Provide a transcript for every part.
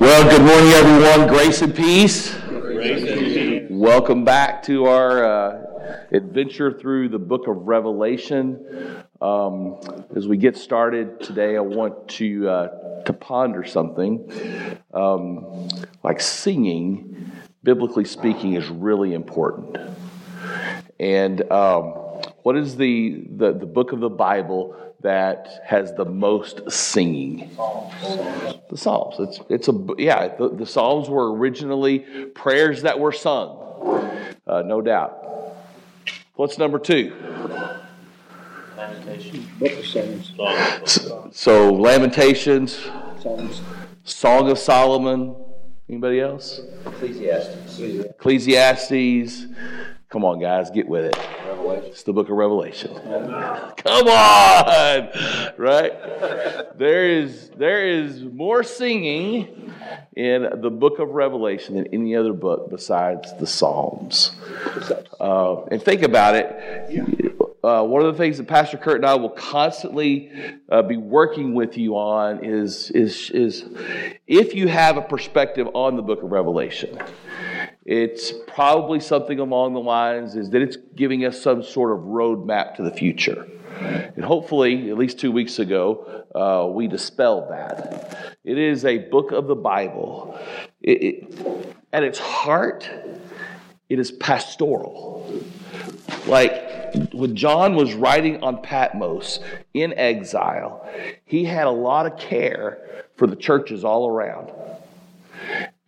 Well, good morning, everyone. Grace and peace. Grace and peace. Welcome back to our uh, adventure through the book of Revelation. Um, as we get started today, I want to uh, to ponder something. Um, like singing, biblically speaking, is really important. And um, what is the, the, the book of the Bible that has the most singing? The Psalms. It's, it's a, yeah, the, the Psalms were originally prayers that were sung, uh, no doubt. What's number two? Lamentations. Book of Psalms. So, so Lamentations, Psalms. Song of Solomon. Anybody else? Ecclesiastes. Ecclesiastes. Come on, guys, get with it. Revelation. It's the book of Revelation. Come on, right? There is there is more singing in the book of Revelation than any other book besides the Psalms. Uh, and think about it. Uh, one of the things that Pastor Kurt and I will constantly uh, be working with you on is, is, is if you have a perspective on the book of Revelation. It's probably something along the lines is that it's giving us some sort of roadmap to the future. And hopefully, at least two weeks ago, uh, we dispelled that. It is a book of the Bible. It, it, at its heart, it is pastoral. Like when John was writing on Patmos in exile, he had a lot of care for the churches all around.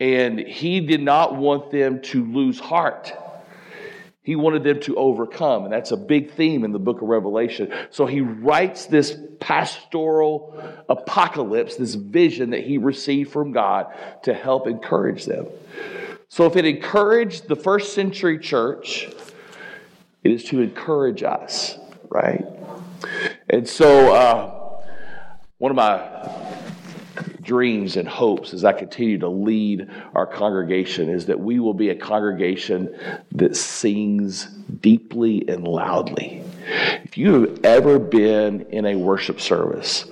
And he did not want them to lose heart. He wanted them to overcome. And that's a big theme in the book of Revelation. So he writes this pastoral apocalypse, this vision that he received from God to help encourage them. So if it encouraged the first century church, it is to encourage us, right? And so, uh, one of my dreams and hopes as I continue to lead our congregation is that we will be a congregation that sings deeply and loudly. If you have ever been in a worship service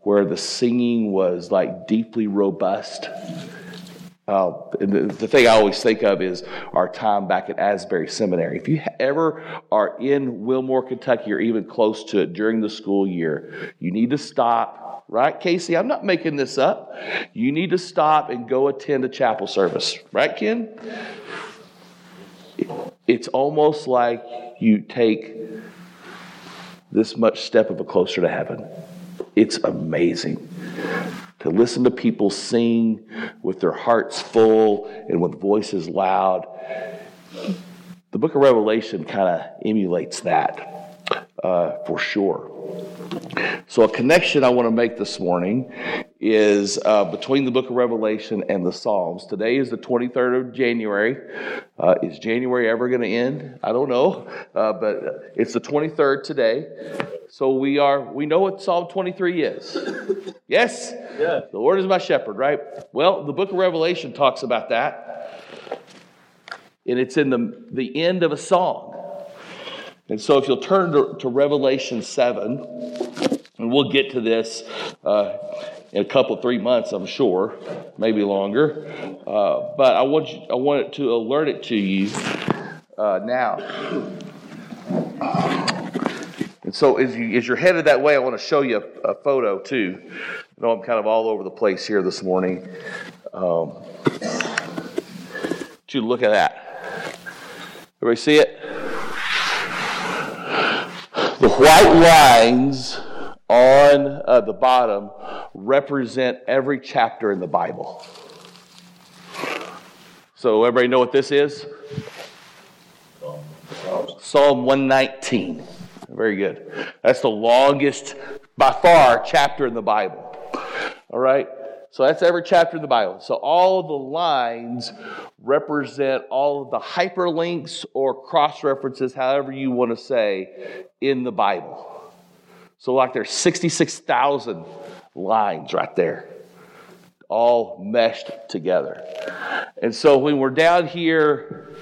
where the singing was like deeply robust, uh, the, the, thing I always think of is our time back at Asbury Seminary. If you ever are in Wilmore, Kentucky, or even close to it during the school year, you need to stop, right, Casey? I'm not making this up. You need to stop and go attend a chapel service, right, Ken? It's almost like you take this much step of a closer to heaven. It's amazing to listen to people sing with their hearts full and with voices loud. The book of Revelation kind of emulates that uh, for sure. So, a connection I want to make this morning is uh, between the book of Revelation and the Psalms. Today is the 23rd of January. Uh, is January ever going to end? I don't know, uh, but it's the 23rd today. So we are we know what Psalm 23 is. Yes? Yeah. The Lord is my shepherd, right? Well, the book of Revelation talks about that. And it's in the, the end of a song. And so if you'll turn to, to Revelation 7, and we'll get to this uh, in a couple, three months, I'm sure, maybe longer. Uh, but I want, you, I want to alert it to you uh, now. And so as, you, as you're headed that way, I want to show you a, a photo too. I know I'm kind of all over the place here this morning. Um, you look at that. Everybody see it? The white lines on uh, the bottom represent every chapter in the Bible. So, everybody know what this is? Psalm 119. Very good. That's the longest, by far, chapter in the Bible. All right? So that's every chapter in the Bible. So all the lines represent all of the hyperlinks or cross references, however you want to say, in the Bible. So, like, there's 66,000 lines right there, all meshed together. And so, when we're down here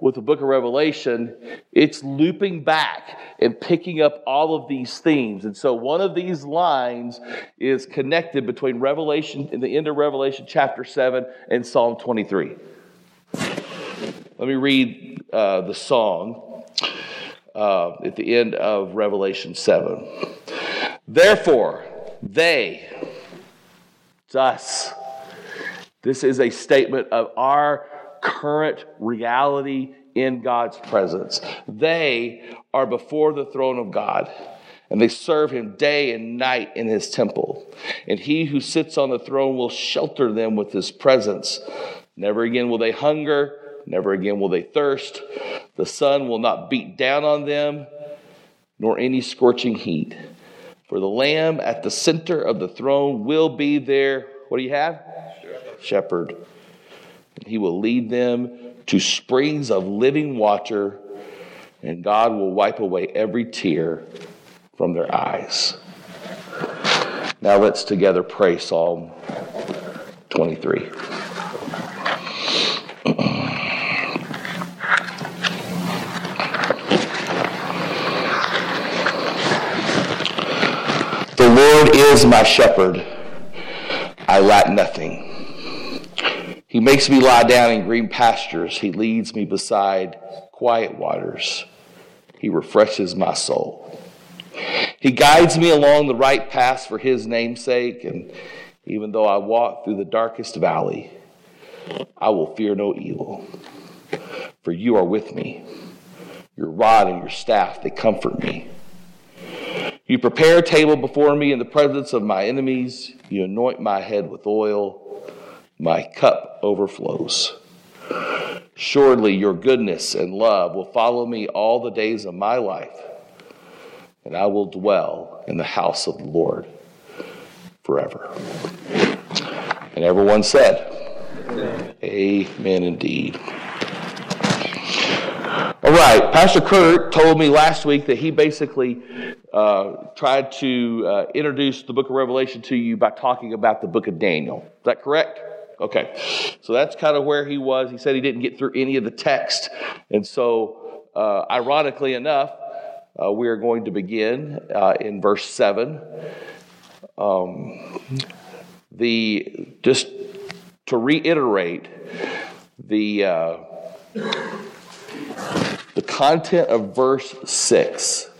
with the book of Revelation, it's looping back and picking up all of these themes. And so one of these lines is connected between Revelation, in the end of Revelation chapter 7 and Psalm 23. Let me read uh, the song uh, at the end of Revelation 7. Therefore, they, it's us, this is a statement of our current reality in God's presence. They are before the throne of God, and they serve him day and night in his temple. And he who sits on the throne will shelter them with his presence. Never again will they hunger, never again will they thirst. The sun will not beat down on them, nor any scorching heat. For the Lamb at the center of the throne will be there. What do you have? Shepherd. He will lead them to springs of living water, and God will wipe away every tear from their eyes. Now let's together pray Psalm 23. the Lord is my shepherd, I lack nothing. He makes me lie down in green pastures. He leads me beside quiet waters. He refreshes my soul. He guides me along the right path for his name'sake, and even though I walk through the darkest valley, I will fear no evil. For you are with me. Your rod and your staff, they comfort me. You prepare a table before me in the presence of my enemies. You anoint my head with oil my cup overflows. Surely your goodness and love will follow me all the days of my life, and I will dwell in the house of the Lord forever. And everyone said, Amen, Amen indeed. Right, Pastor Kurt told me last week that he basically uh, tried to uh, introduce the book of Revelation to you by talking about the book of Daniel. Is that correct? Okay, so that's kind of where he was. He said he didn't get through any of the text. And so, uh, ironically enough, uh, we are going to begin uh, in verse 7. Um, the Just to reiterate, the, uh, the content of verse 6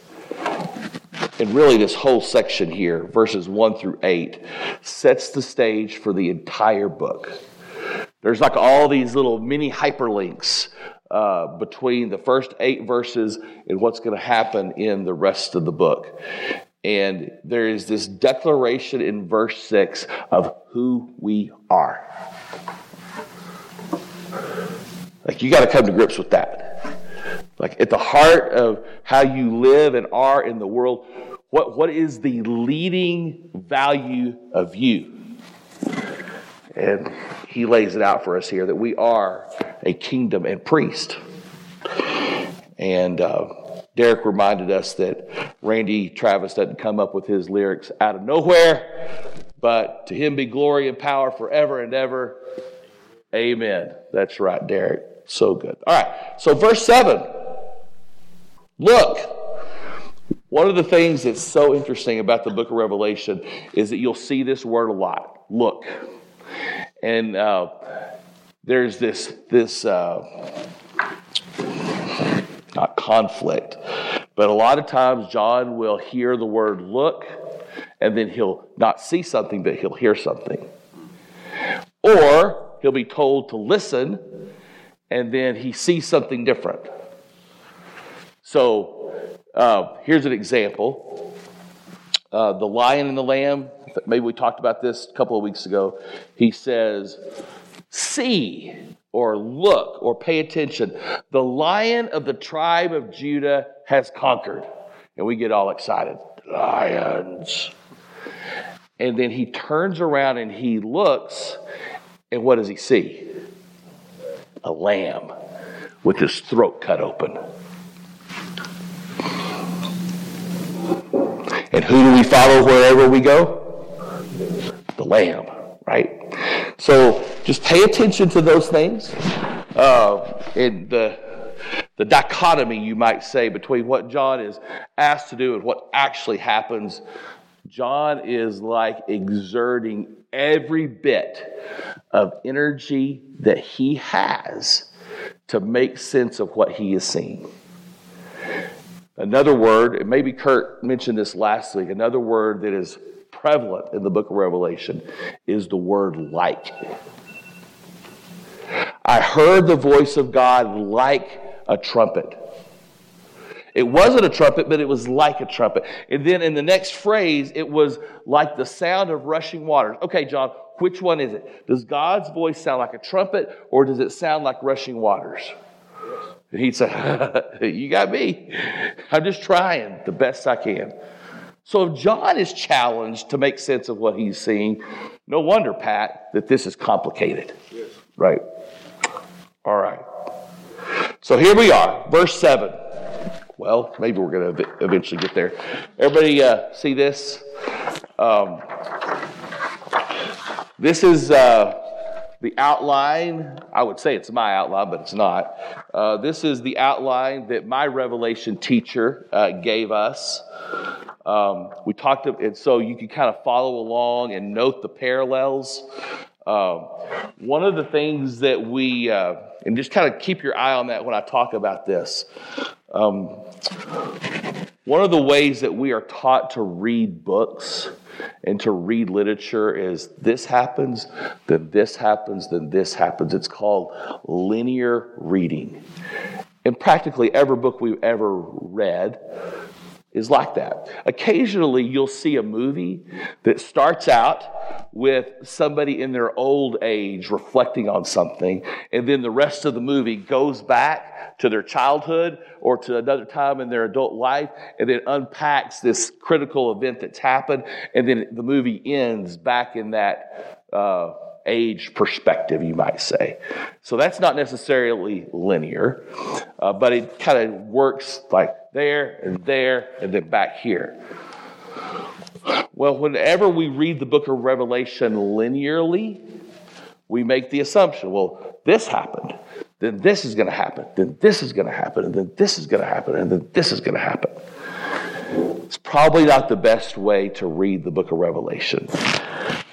and really this whole section here, verses 1 through 8, sets the stage for the entire book. There's like all these little mini hyperlinks uh, between the first eight verses and what's going to happen in the rest of the book. And there is this declaration in verse 6 of who we are. Like, you got to come to grips with that. Like, at the heart of how you live and are in the world, what, what is the leading value of you? And he lays it out for us here that we are a kingdom and priest. And uh, Derek reminded us that Randy Travis doesn't come up with his lyrics out of nowhere, but to him be glory and power forever and ever. Amen. That's right, Derek. So good. All right. So, verse 7. Look, one of the things that's so interesting about the book of Revelation is that you'll see this word a lot look. And uh, there's this, this uh, not conflict, but a lot of times John will hear the word look, and then he'll not see something, but he'll hear something. Or he'll be told to listen, and then he sees something different. So uh, here's an example uh, the lion and the lamb. Maybe we talked about this a couple of weeks ago. He says, See or look or pay attention. The lion of the tribe of Judah has conquered. And we get all excited. Lions. And then he turns around and he looks, and what does he see? A lamb with his throat cut open. Who do we follow wherever we go? The Lamb, right? So just pay attention to those things. Uh, the the dichotomy, you might say, between what John is asked to do and what actually happens. John is like exerting every bit of energy that he has to make sense of what he is seeing. Another word, maybe Kurt mentioned this last week, another word that is prevalent in the book of Revelation is the word like. I heard the voice of God like a trumpet. It wasn't a trumpet, but it was like a trumpet. And then in the next phrase, it was like the sound of rushing waters. Okay, John, which one is it? Does God's voice sound like a trumpet or does it sound like rushing waters? And he'd say, You got me. I'm just trying the best I can. So if John is challenged to make sense of what he's seeing, no wonder, Pat, that this is complicated. Yes. Right? All right. So here we are, verse 7. Well, maybe we're going to eventually get there. Everybody uh, see this? Um, this is uh, the outline. I would say it's my outline, but it's not. Uh, this is the outline that my Revelation teacher uh, gave us. Um, we talked, to, and so you can kind of follow along and note the parallels. Um, one of the things that we, uh, and just kind of keep your eye on that when I talk about this. Um, one of the ways that we are taught to read books and to read literature is this happens, then this happens, then this happens. It's called linear reading. In practically every book we've ever read, is like that. Occasionally, you'll see a movie that starts out with somebody in their old age reflecting on something, and then the rest of the movie goes back to their childhood or to another time in their adult life, and then unpacks this critical event that's happened, and then the movie ends back in that. Uh, age perspective, you might say. So that's not necessarily linear, uh, but it kind of works like there and there and then back here. Well, whenever we read the book of Revelation linearly, we make the assumption well, this happened, then this is going to happen, then this is going to happen, and then this is going to happen, and then this is going to happen. It's probably not the best way to read the book of Revelation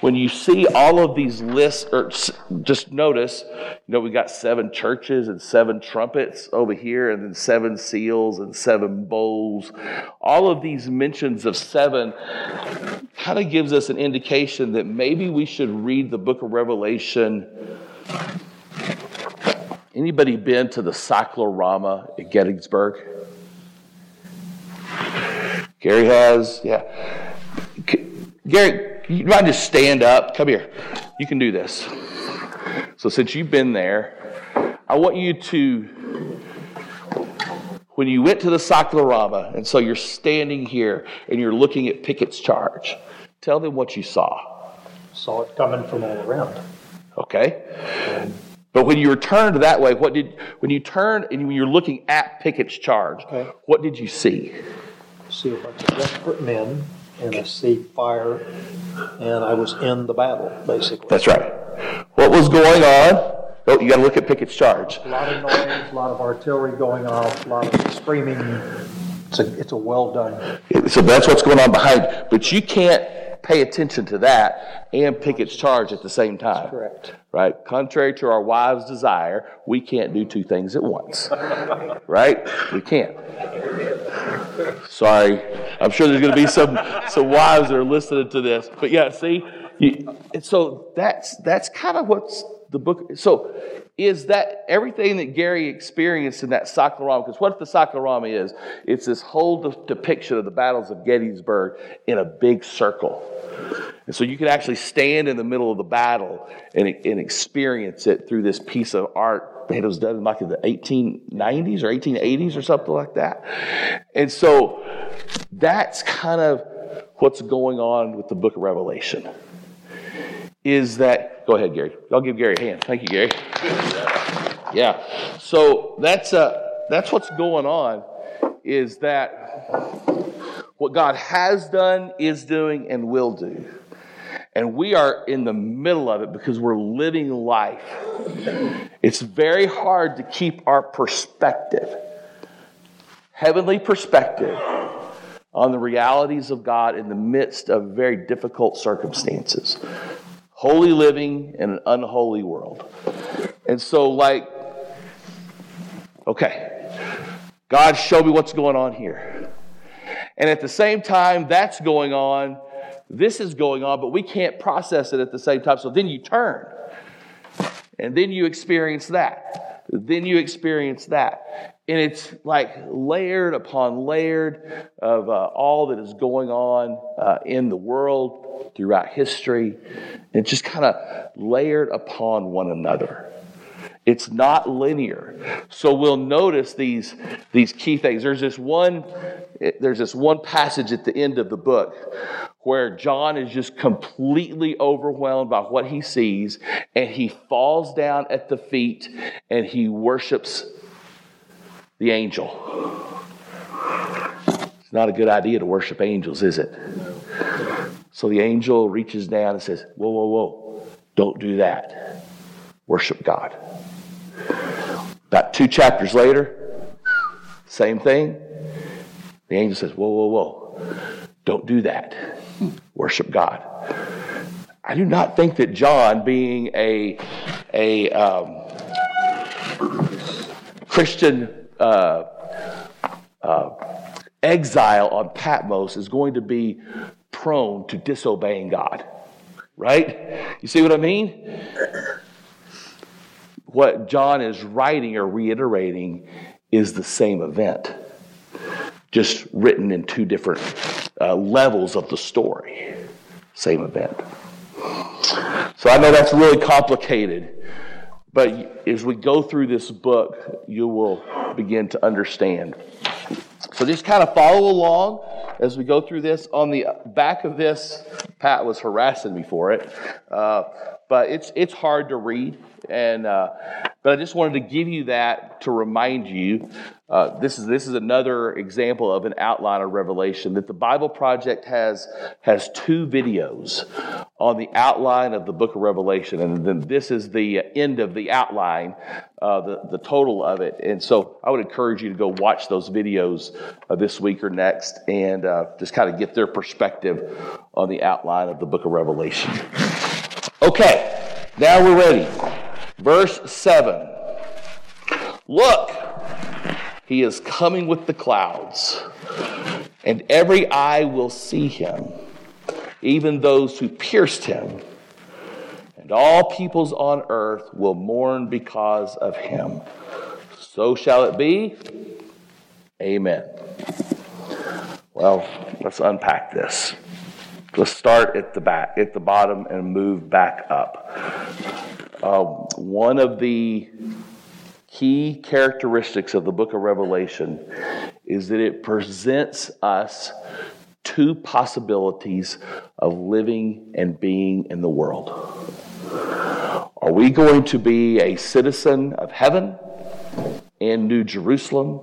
when you see all of these lists, or just notice, you know, we got seven churches and seven trumpets over here, and then seven seals and seven bowls. All of these mentions of seven kind of gives us an indication that maybe we should read the book of Revelation. Anybody been to the Cyclorama at Gettysburg? Gary has, yeah. Gary, you mind just stand up? Come here. You can do this. So, since you've been there, I want you to, when you went to the Cyclorama, and so you're standing here and you're looking at Pickett's charge, tell them what you saw. Saw it coming from all around. Okay. But when you returned that way, what did when you turned and when you're looking at Pickett's charge, okay. what did you see? I See a bunch of desperate men and I see fire, and I was in the battle, basically. That's right. What was going on? Oh, you got to look at Pickett's charge. A lot of noise, a lot of artillery going off, a lot of screaming. It's a, it's a well done. So that's what's going on behind. But you can't pay attention to that and Pickett's charge at the same time. That's correct. Right? Contrary to our wives' desire, we can't do two things at once. right? We can't. Sorry. I'm sure there's going to be some, some wives that are listening to this. But yeah, see? You, so that's, that's kind of what's the book. So is that everything that Gary experienced in that cyclorama? Because what the cyclorama is, it's this whole de- depiction of the battles of Gettysburg in a big circle. And so you can actually stand in the middle of the battle and, and experience it through this piece of art it was done in like in the 1890s or 1880s or something like that. And so that's kind of what's going on with the book of Revelation. Is that, go ahead, Gary. I'll give Gary a hand. Thank you, Gary. Yeah. So that's, uh, that's what's going on, is that what God has done, is doing, and will do. And we are in the middle of it because we're living life. It's very hard to keep our perspective heavenly perspective on the realities of God in the midst of very difficult circumstances. Holy living in an unholy world. And so, like, okay, God, show me what's going on here. And at the same time, that's going on, this is going on, but we can't process it at the same time. So then you turn. And then you experience that. Then you experience that. And it's like layered upon layered of uh, all that is going on uh, in the world throughout history. And just kind of layered upon one another. It's not linear. So we'll notice these, these key things. There's this one, there's this one passage at the end of the book where John is just completely overwhelmed by what he sees, and he falls down at the feet and he worships the angel. It's not a good idea to worship angels, is it? So the angel reaches down and says, Whoa, whoa, whoa, don't do that. Worship God. About two chapters later, same thing. The angel says, Whoa, whoa, whoa, don't do that worship God. I do not think that John, being a, a um, Christian uh, uh, exile on Patmos, is going to be prone to disobeying God. Right? You see what I mean? What John is writing or reiterating is the same event, just written in two different uh, levels of the story. Same event. So I know that's really complicated, but as we go through this book, you will begin to understand. So just kind of follow along as we go through this. On the back of this, Pat was harassing me for it, uh, but it's it's hard to read, and uh, but I just wanted to give you that to remind you uh, this is this is another example of an outline of Revelation that the Bible Project has has two videos on the outline of the Book of Revelation, and then this is the end of the outline, uh, the the total of it. And so I would encourage you to go watch those videos uh, this week or next, and uh, just kind of get their perspective on the outline of the Book of Revelation. Okay, now we're ready. Verse seven. Look. He is coming with the clouds, and every eye will see him, even those who pierced him. And all peoples on earth will mourn because of him. So shall it be. Amen. Well, let's unpack this. Let's start at the back, at the bottom, and move back up. Uh, one of the key characteristics of the book of Revelation is that it presents us two possibilities of living and being in the world. Are we going to be a citizen of heaven in New Jerusalem?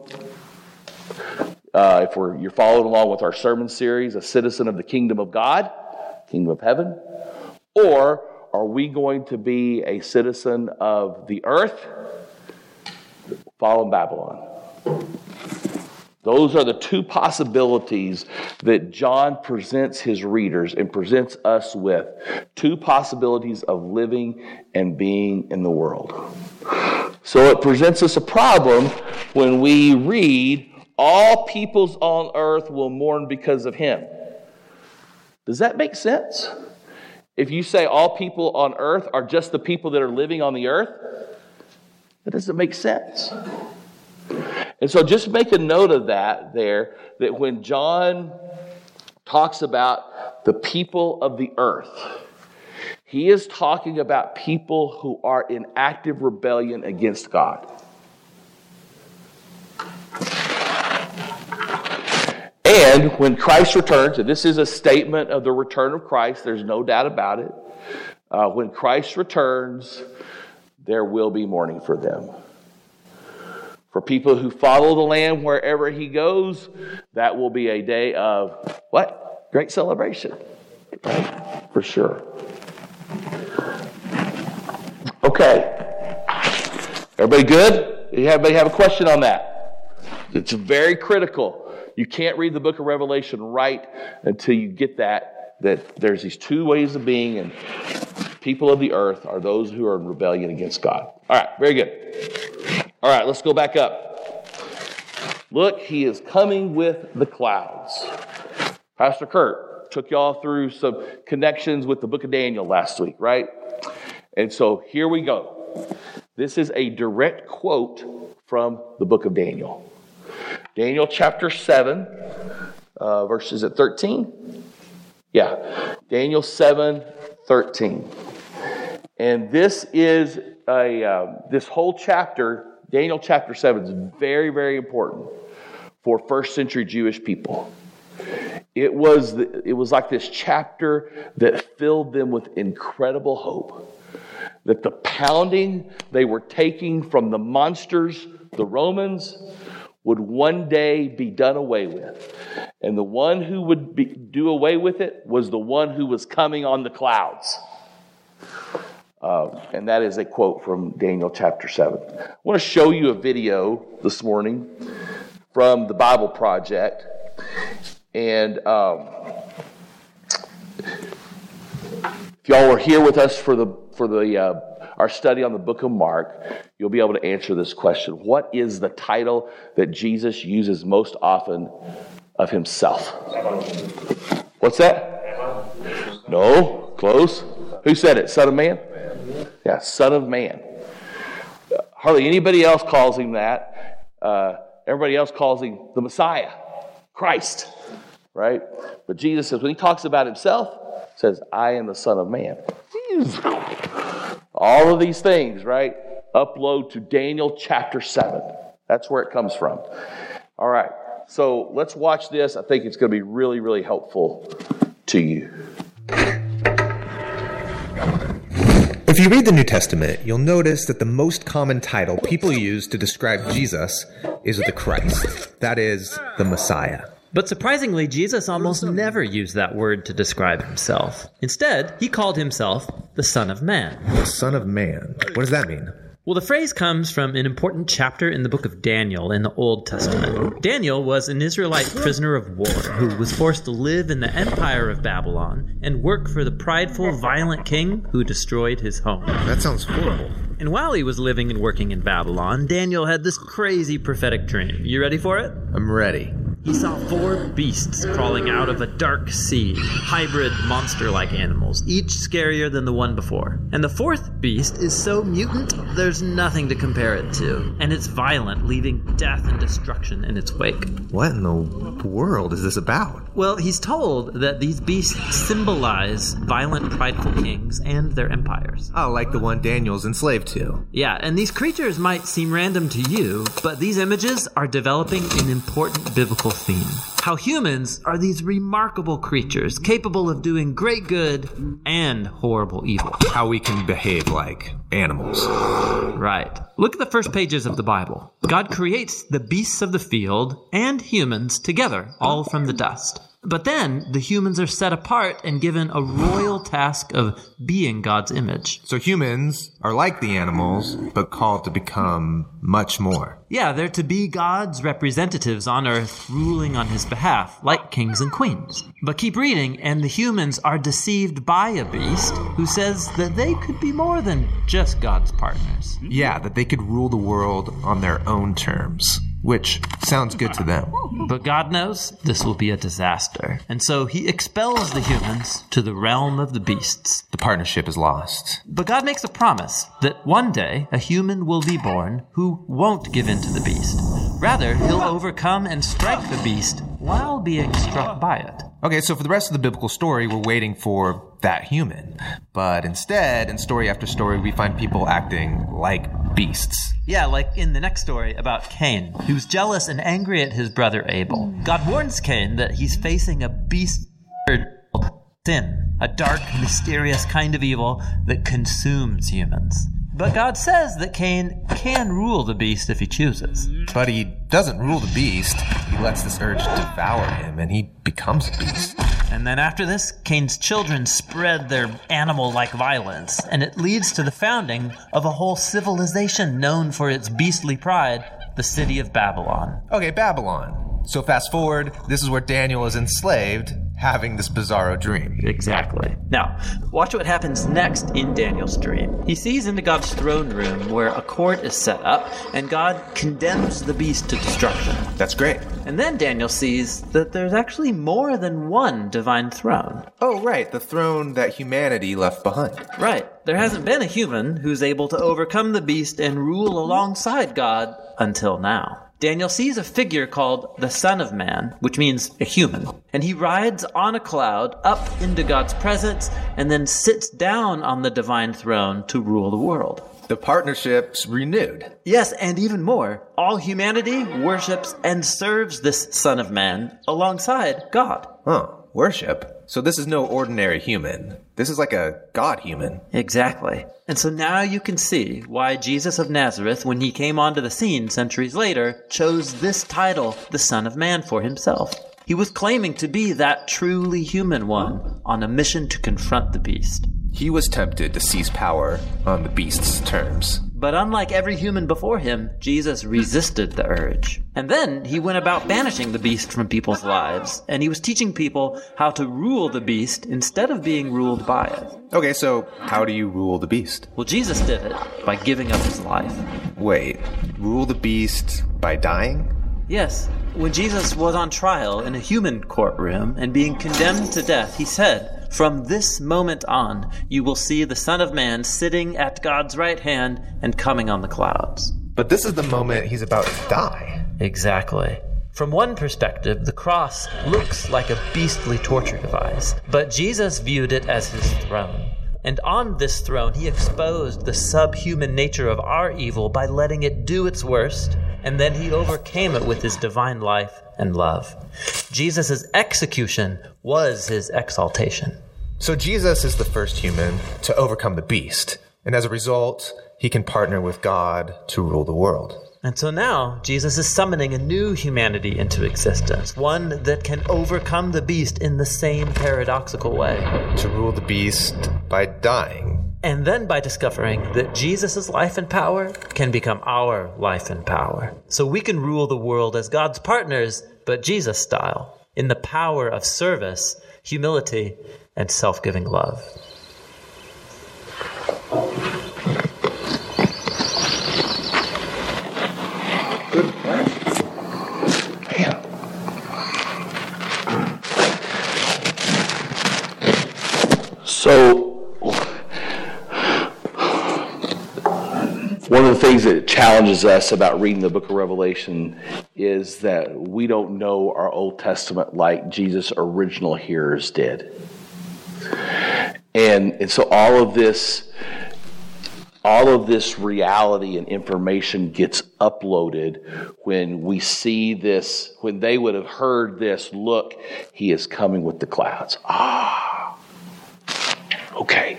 Uh, if we're, you're following along with our sermon series, a citizen of the kingdom of God, kingdom of heaven? Or are we going to be a citizen of the earth? fallen Babylon. Those are the two possibilities that John presents his readers and presents us with. Two possibilities of living and being in the world. So it presents us a problem when we read, All peoples on earth will mourn because of him. Does that make sense? If you say all people on earth are just the people that are living on the earth, that doesn't make sense. And so just make a note of that there, that when John talks about the people of the earth, he is talking about people who are in active rebellion against God. And when Christ returns, and this is a statement of the return of Christ, there's no doubt about it. Uh, when Christ returns, there will be mourning for them. For people who follow the Lamb wherever he goes, that will be a day of what? Great celebration. Right? For sure. Okay. Everybody good? Everybody have a question on that? It's very critical. You can't read the book of Revelation right until you get that, that there's these two ways of being, and people of the earth are those who are in rebellion against God. All right, very good. All right, let's go back up. Look, he is coming with the clouds. Pastor Kurt took y'all through some connections with the book of Daniel last week, right? And so here we go. This is a direct quote from the book of Daniel. Daniel chapter 7, uh, verses at 13. Yeah, Daniel 7, 13. And this is a, uh, this whole chapter, Daniel chapter 7, is very, very important for first century Jewish people. It was, the, it was like this chapter that filled them with incredible hope. That the pounding they were taking from the monsters, the Romans, would one day be done away with. And the one who would be, do away with it was the one who was coming on the clouds. Uh, and that is a quote from Daniel chapter 7. I want to show you a video this morning from the Bible Project. And um, if y'all were here with us for the for the uh, our study on the book of Mark, you'll be able to answer this question: What is the title that Jesus uses most often of himself? What's that? No, close. Who said it? Son of Man. Yeah, Son of Man. Hardly anybody else calls him that. Uh, everybody else calls him the Messiah, Christ, right? But Jesus says, when he talks about himself, says, I am the Son of Man. All of these things, right? Upload to Daniel chapter 7. That's where it comes from. All right. So let's watch this. I think it's going to be really, really helpful to you. If you read the New Testament, you'll notice that the most common title people use to describe Jesus is the Christ. That is, the Messiah. But surprisingly, Jesus almost never used that word to describe himself. Instead, he called himself the Son of Man. The Son of Man. What does that mean? Well, the phrase comes from an important chapter in the book of Daniel in the Old Testament. Daniel was an Israelite prisoner of war who was forced to live in the empire of Babylon and work for the prideful, violent king who destroyed his home. That sounds horrible. And while he was living and working in Babylon, Daniel had this crazy prophetic dream. You ready for it? I'm ready. He saw four beasts crawling out of a dark sea, hybrid monster like animals, each scarier than the one before. And the fourth beast is so mutant, there's nothing to compare it to. And it's violent, leaving death and destruction in its wake. What in the world is this about? Well, he's told that these beasts symbolize violent, prideful kings and their empires. Oh, like the one Daniel's enslaved to. Yeah, and these creatures might seem random to you, but these images are developing an important biblical theme. How humans are these remarkable creatures capable of doing great good and horrible evil. How we can behave like animals. Right. Look at the first pages of the Bible. God creates the beasts of the field and humans together, all from the dust. But then the humans are set apart and given a royal task of being God's image. So humans are like the animals, but called to become much more. Yeah, they're to be God's representatives on earth, ruling on his behalf, like kings and queens. But keep reading, and the humans are deceived by a beast who says that they could be more than just God's partners. Yeah, that they could rule the world on their own terms, which sounds good to them. But God knows this will be a disaster. And so he expels the humans to the realm of the beasts. The partnership is lost. But God makes a promise that one day a human will be born who won't give in to the beast. Rather, he'll overcome and strike the beast while being struck by it. Okay, so for the rest of the biblical story, we're waiting for that human. But instead, in story after story, we find people acting like beasts. Yeah, like in the next story about Cain, who's jealous and angry at his brother Abel. God warns Cain that he's facing a beast sin, a dark, mysterious kind of evil that consumes humans. But God says that Cain can rule the beast if he chooses. But he doesn't rule the beast. He lets this urge devour him, and he becomes a beast. And then after this, Cain's children spread their animal like violence, and it leads to the founding of a whole civilization known for its beastly pride the city of Babylon. Okay, Babylon. So fast forward, this is where Daniel is enslaved, having this bizarro dream. Exactly. Now, watch what happens next in Daniel's dream. He sees into God's throne room where a court is set up, and God condemns the beast to destruction. That's great. And then Daniel sees that there's actually more than one divine throne. Oh, right, the throne that humanity left behind. Right. There hasn't been a human who's able to overcome the beast and rule alongside God until now. Daniel sees a figure called the Son of Man, which means a human, and he rides on a cloud up into God's presence and then sits down on the divine throne to rule the world. The partnership's renewed. Yes, and even more, all humanity worships and serves this Son of Man alongside God. Huh, worship? So this is no ordinary human. This is like a god human. Exactly. And so now you can see why Jesus of Nazareth, when he came onto the scene centuries later, chose this title, the Son of Man, for himself. He was claiming to be that truly human one on a mission to confront the beast. He was tempted to seize power on the beast's terms. But unlike every human before him, Jesus resisted the urge. And then he went about banishing the beast from people's lives, and he was teaching people how to rule the beast instead of being ruled by it. Okay, so how do you rule the beast? Well, Jesus did it by giving up his life. Wait, rule the beast by dying? Yes, when Jesus was on trial in a human courtroom and being condemned to death, he said, From this moment on, you will see the Son of Man sitting at God's right hand and coming on the clouds. But this is the moment he's about to die. Exactly. From one perspective, the cross looks like a beastly torture device, but Jesus viewed it as his throne. And on this throne, he exposed the subhuman nature of our evil by letting it do its worst, and then he overcame it with his divine life and love. Jesus' execution was his exaltation. So Jesus is the first human to overcome the beast, and as a result, he can partner with God to rule the world. And so now, Jesus is summoning a new humanity into existence, one that can overcome the beast in the same paradoxical way. To rule the beast by dying. And then by discovering that Jesus' life and power can become our life and power. So we can rule the world as God's partners, but Jesus style, in the power of service, humility, and self giving love. So, one of the things that challenges us about reading the book of Revelation is that we don't know our Old Testament like Jesus' original hearers did. And, and so all of this all of this reality and information gets uploaded when we see this, when they would have heard this, look, he is coming with the clouds. Ah, okay.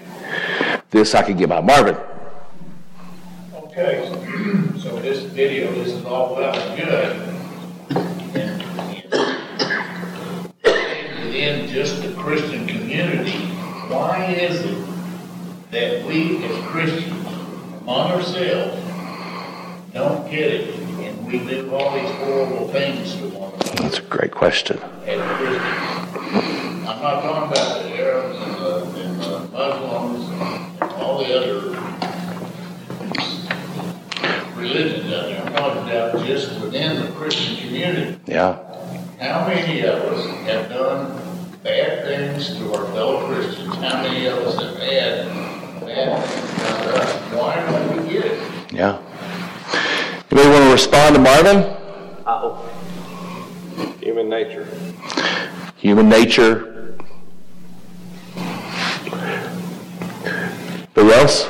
This I can get by Marvin. Okay, so this video this isn't all well and good. And within just the Christian community, why is it that we as Christians, on ourselves, don't get it and we do all these horrible things to one another That's a great question. I'm not talking about community. Yeah. How many of us have done bad things to our fellow Christians? How many of us have had bad things done to us? Why don't we get it? Yeah. Anybody want to respond to Marvin? Human nature. Human nature. Who else?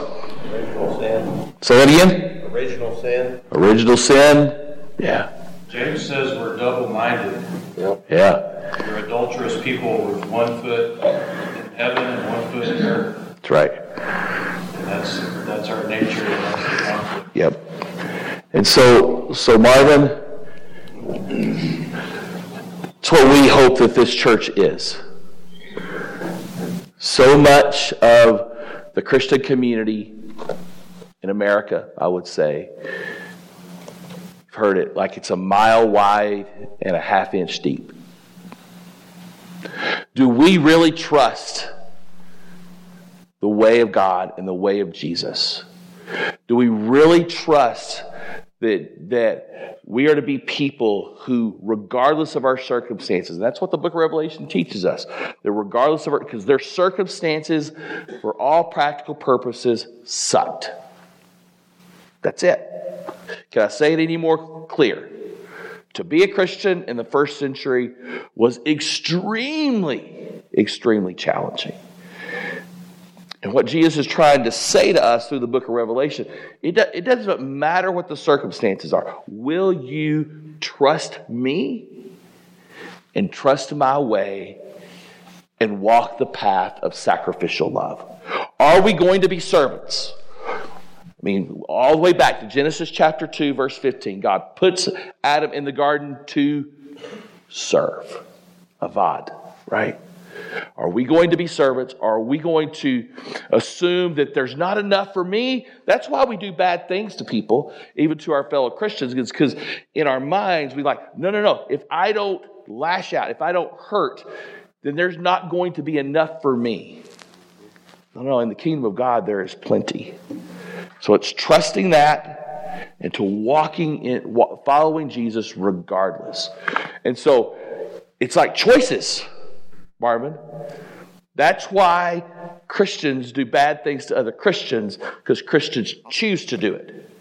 Original sin. Say that again. Original sin. Original sin. Yeah. James says we're double-minded. Yeah. We're adulterous people with one foot in heaven and one foot in earth. That's right. And that's, that's our nature and that's the conflict. Yep. And so, so Marvin, it's what we hope that this church is. So much of the Christian community in America, I would say, I've heard it like it's a mile wide and a half inch deep. Do we really trust the way of God and the way of Jesus? Do we really trust that, that we are to be people who, regardless of our circumstances, that's what the book of Revelation teaches us, that regardless of our, because their circumstances, for all practical purposes, sucked. That's it. Can I say it any more clear? To be a Christian in the first century was extremely, extremely challenging. And what Jesus is trying to say to us through the book of Revelation, it, do, it doesn't matter what the circumstances are. Will you trust me and trust my way and walk the path of sacrificial love? Are we going to be servants? I mean, all the way back to Genesis chapter 2, verse 15. God puts Adam in the garden to serve. Avad, right? Are we going to be servants? Are we going to assume that there's not enough for me? That's why we do bad things to people, even to our fellow Christians, because in our minds we like, no, no, no. If I don't lash out, if I don't hurt, then there's not going to be enough for me. No, no, in the kingdom of God, there is plenty. So it's trusting that and to walking in, following Jesus regardless. And so it's like choices, Marvin. That's why Christians do bad things to other Christians because Christians choose to do it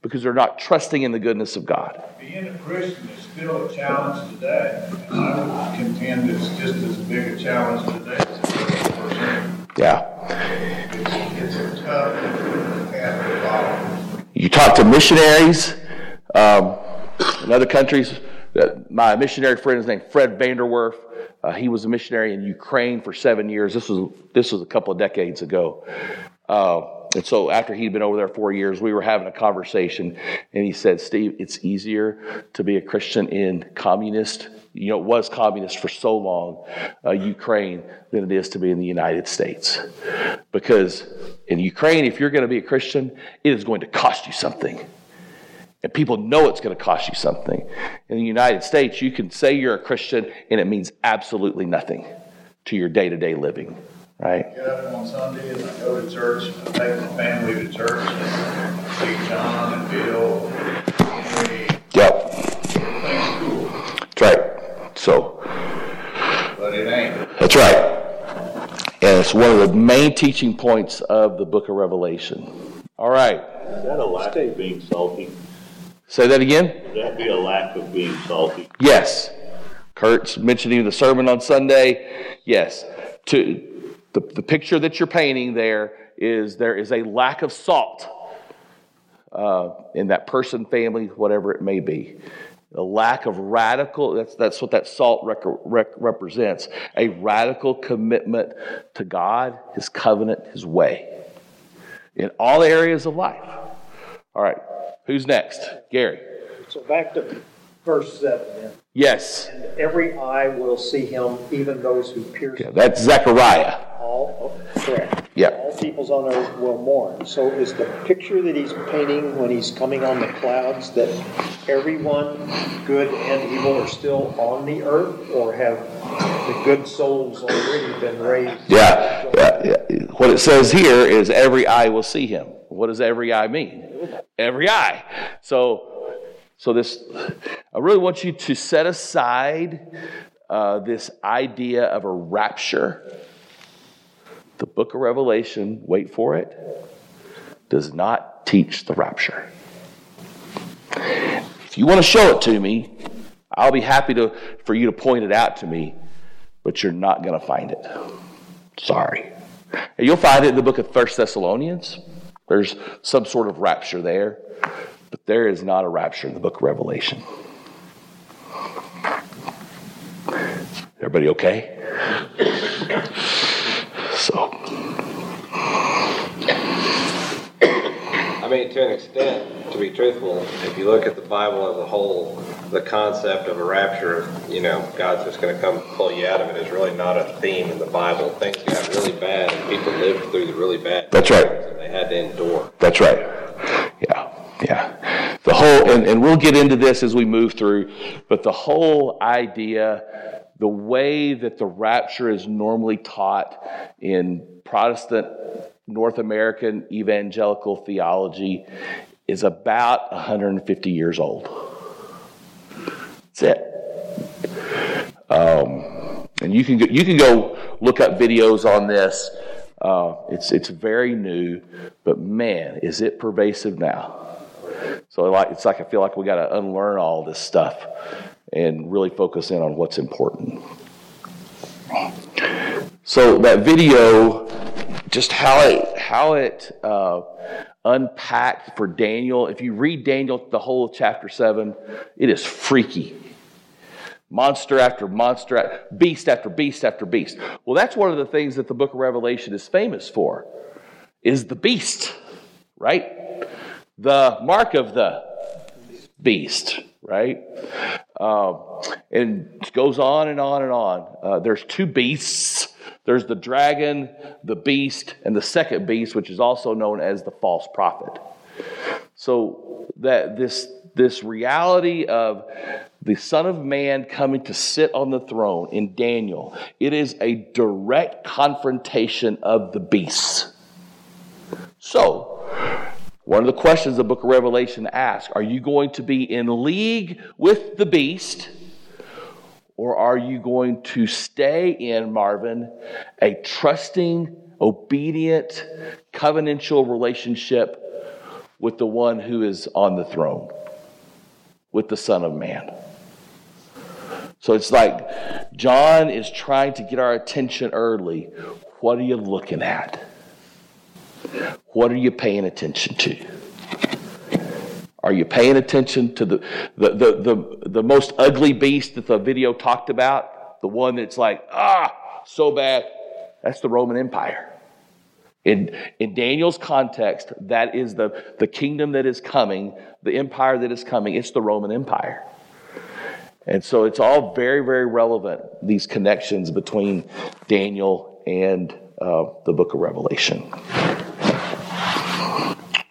because they're not trusting in the goodness of God. Being a Christian is still a challenge today, and I would contend it's just as big a challenge today as it was the first century. Yeah. It's, it's a tough you talk to missionaries um, in other countries. My missionary friend is named Fred Vanderwerf. Uh, he was a missionary in Ukraine for seven years. This was this was a couple of decades ago. Uh, and so after he'd been over there four years, we were having a conversation, and he said, "Steve, it's easier to be a Christian in communist you know, was communist for so long, uh, Ukraine, than it is to be in the United States. Because in Ukraine, if you're going to be a Christian, it is going to cost you something. And people know it's going to cost you something. In the United States, you can say you're a Christian and it means absolutely nothing to your day to day living, right? Get up on Sunday and I go to church, I take my family to church, and see John and Bill, Henry. Yep. That's right. So, but it ain't. That's right. It's one of the main teaching points of the book of Revelation. All right. Is that a lack of being salty? Say that again? Would that be a lack of being salty? Yes. Kurt's mentioning the sermon on Sunday. Yes. To the, the picture that you're painting there is there is a lack of salt uh, in that person, family, whatever it may be a lack of radical that's, that's what that salt rec, rec, represents a radical commitment to god his covenant his way in all areas of life. All right who's next? Gary. So back to verse 7 then. Yes and every eye will see him even those who pierce yeah, that's zechariah all oh, correct yeah. All peoples on earth will mourn. So is the picture that he's painting when he's coming on the clouds that everyone, good and evil, are still on the earth, or have the good souls already been raised? Yeah. yeah, yeah. What it says here is every eye will see him. What does every eye mean? Every eye. So, so this, I really want you to set aside uh, this idea of a rapture the book of Revelation, wait for it, does not teach the rapture. If you want to show it to me, I'll be happy to, for you to point it out to me, but you're not going to find it. Sorry. You'll find it in the book of First Thessalonians. There's some sort of rapture there, but there is not a rapture in the book of Revelation. Everybody okay? So. I mean, to an extent, to be truthful, if you look at the Bible as a whole, the concept of a rapture, you know, God's just going to come pull you out of it is really not a theme in the Bible. Things got really bad, and people lived through the really bad. That's right. And they had to endure. That's right. Yeah, yeah. The whole, and, and we'll get into this as we move through, but the whole idea, the way that the rapture is normally taught in Protestant North American evangelical theology is about 150 years old. That's it. Um, and you can go, you can go look up videos on this. Uh, it's it's very new, but man, is it pervasive now. So like it's like I feel like we got to unlearn all this stuff and really focus in on what's important. So that video, just how it how it uh, unpacked for Daniel. If you read Daniel the whole of chapter seven, it is freaky. Monster after monster, beast after beast after beast. Well, that's one of the things that the book of Revelation is famous for, is the beast, right? The mark of the beast, right? Um, and it goes on and on and on. Uh, there's two beasts. There's the dragon, the beast, and the second beast, which is also known as the false prophet. So that this this reality of the Son of Man coming to sit on the throne in Daniel, it is a direct confrontation of the beasts. So, one of the questions the book of Revelation asks are you going to be in league with the beast? Or are you going to stay in, Marvin, a trusting, obedient, covenantal relationship with the one who is on the throne, with the Son of Man? So it's like John is trying to get our attention early. What are you looking at? What are you paying attention to? Are you paying attention to the, the, the, the, the most ugly beast that the video talked about? The one that's like, ah, so bad. That's the Roman Empire. In, in Daniel's context, that is the, the kingdom that is coming, the empire that is coming. It's the Roman Empire. And so it's all very, very relevant, these connections between Daniel and uh, the book of Revelation.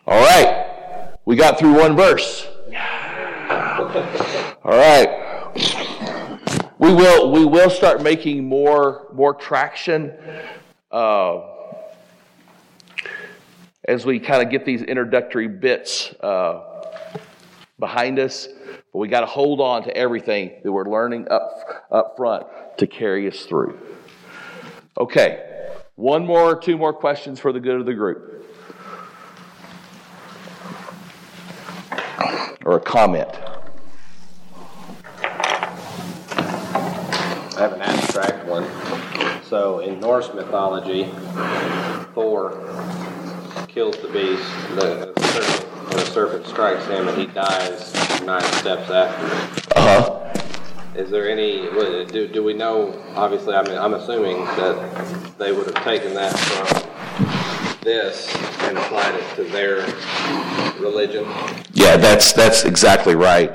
All right. We got through one verse. All right. We will we will start making more more traction uh, as we kind of get these introductory bits uh, behind us. But we got to hold on to everything that we're learning up up front to carry us through. Okay, one more, two more questions for the good of the group. Or a comment? I have an abstract one. So in Norse mythology, Thor kills the beast, the, the serpent, the serpent strikes him, and he dies nine steps after. Uh huh. Is there any? Do, do we know? Obviously, I mean, I'm assuming that they would have taken that from this and applied it to their religion. Yeah, that's that's exactly right.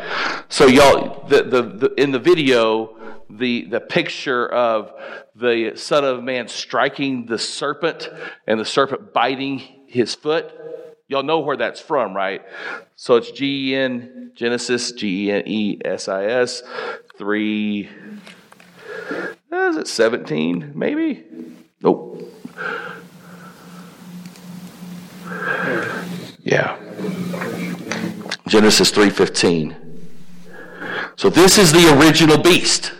So y'all, the, the, the in the video, the the picture of the Son of Man striking the serpent and the serpent biting his foot. Y'all know where that's from, right? So it's G E N Genesis G E N E S I S three. Is it seventeen? Maybe. Nope. Yeah. Genesis 3:15. So this is the original beast.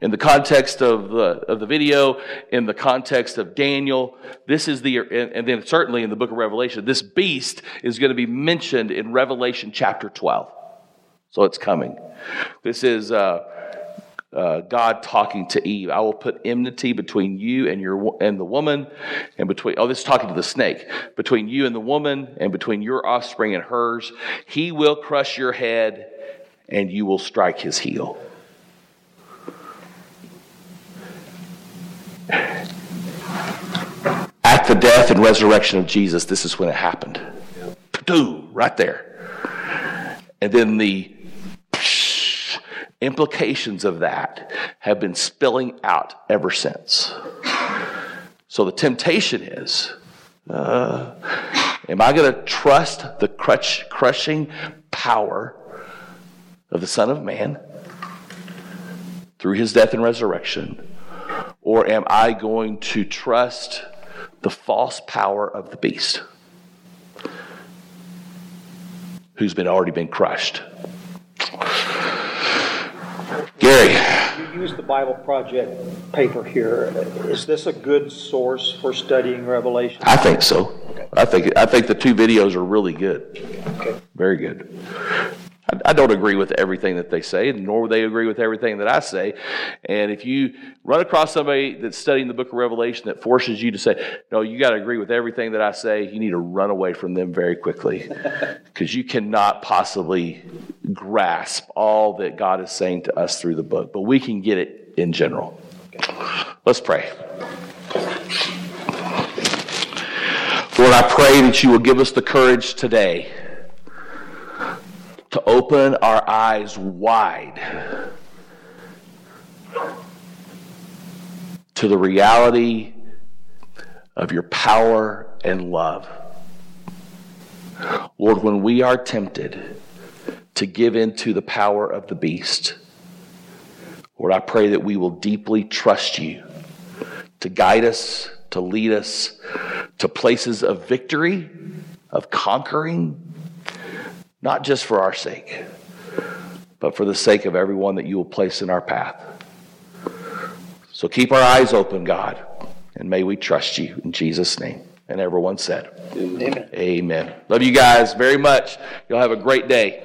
In the context of the, of the video, in the context of Daniel, this is the, and, and then certainly in the book of Revelation, this beast is going to be mentioned in Revelation chapter 12. So it's coming. This is uh, uh, God talking to Eve. I will put enmity between you and your and the woman, and between oh, this is talking to the snake. Between you and the woman, and between your offspring and hers, he will crush your head, and you will strike his heel. At the death and resurrection of Jesus, this is when it happened. Boom, right there. And then the implications of that have been spilling out ever since. So the temptation is, uh, Am I going to trust the crush, crushing power of the Son of Man through his death and resurrection? Or am I going to trust the false power of the beast who's been already been crushed? Gary. You use the Bible Project paper here. Is this a good source for studying Revelation? I think so. I think I think the two videos are really good. Okay. Very good. I, don't agree with everything that they say, nor would they agree with everything that I say. And if you run across somebody that's studying the book of Revelation that forces you to say, no, you got to agree with everything that I say, you need to run away from them very quickly. Because you cannot possibly grasp all that God is saying to us through the book. But we can get it in general. Let's pray. Lord, I pray that you will give us the courage today to open our eyes wide to the reality of your power and love. Lord, when we are tempted to give in to the power of the beast, Lord, I pray that we will deeply trust you to guide us, to lead us to places of victory, of conquering, not just for our sake, but for the sake of everyone that you will place in our path. So keep our eyes open, God, and may we trust you in Jesus' name. And everyone said, Amen. Amen. Love you guys very much. You'll have a great day.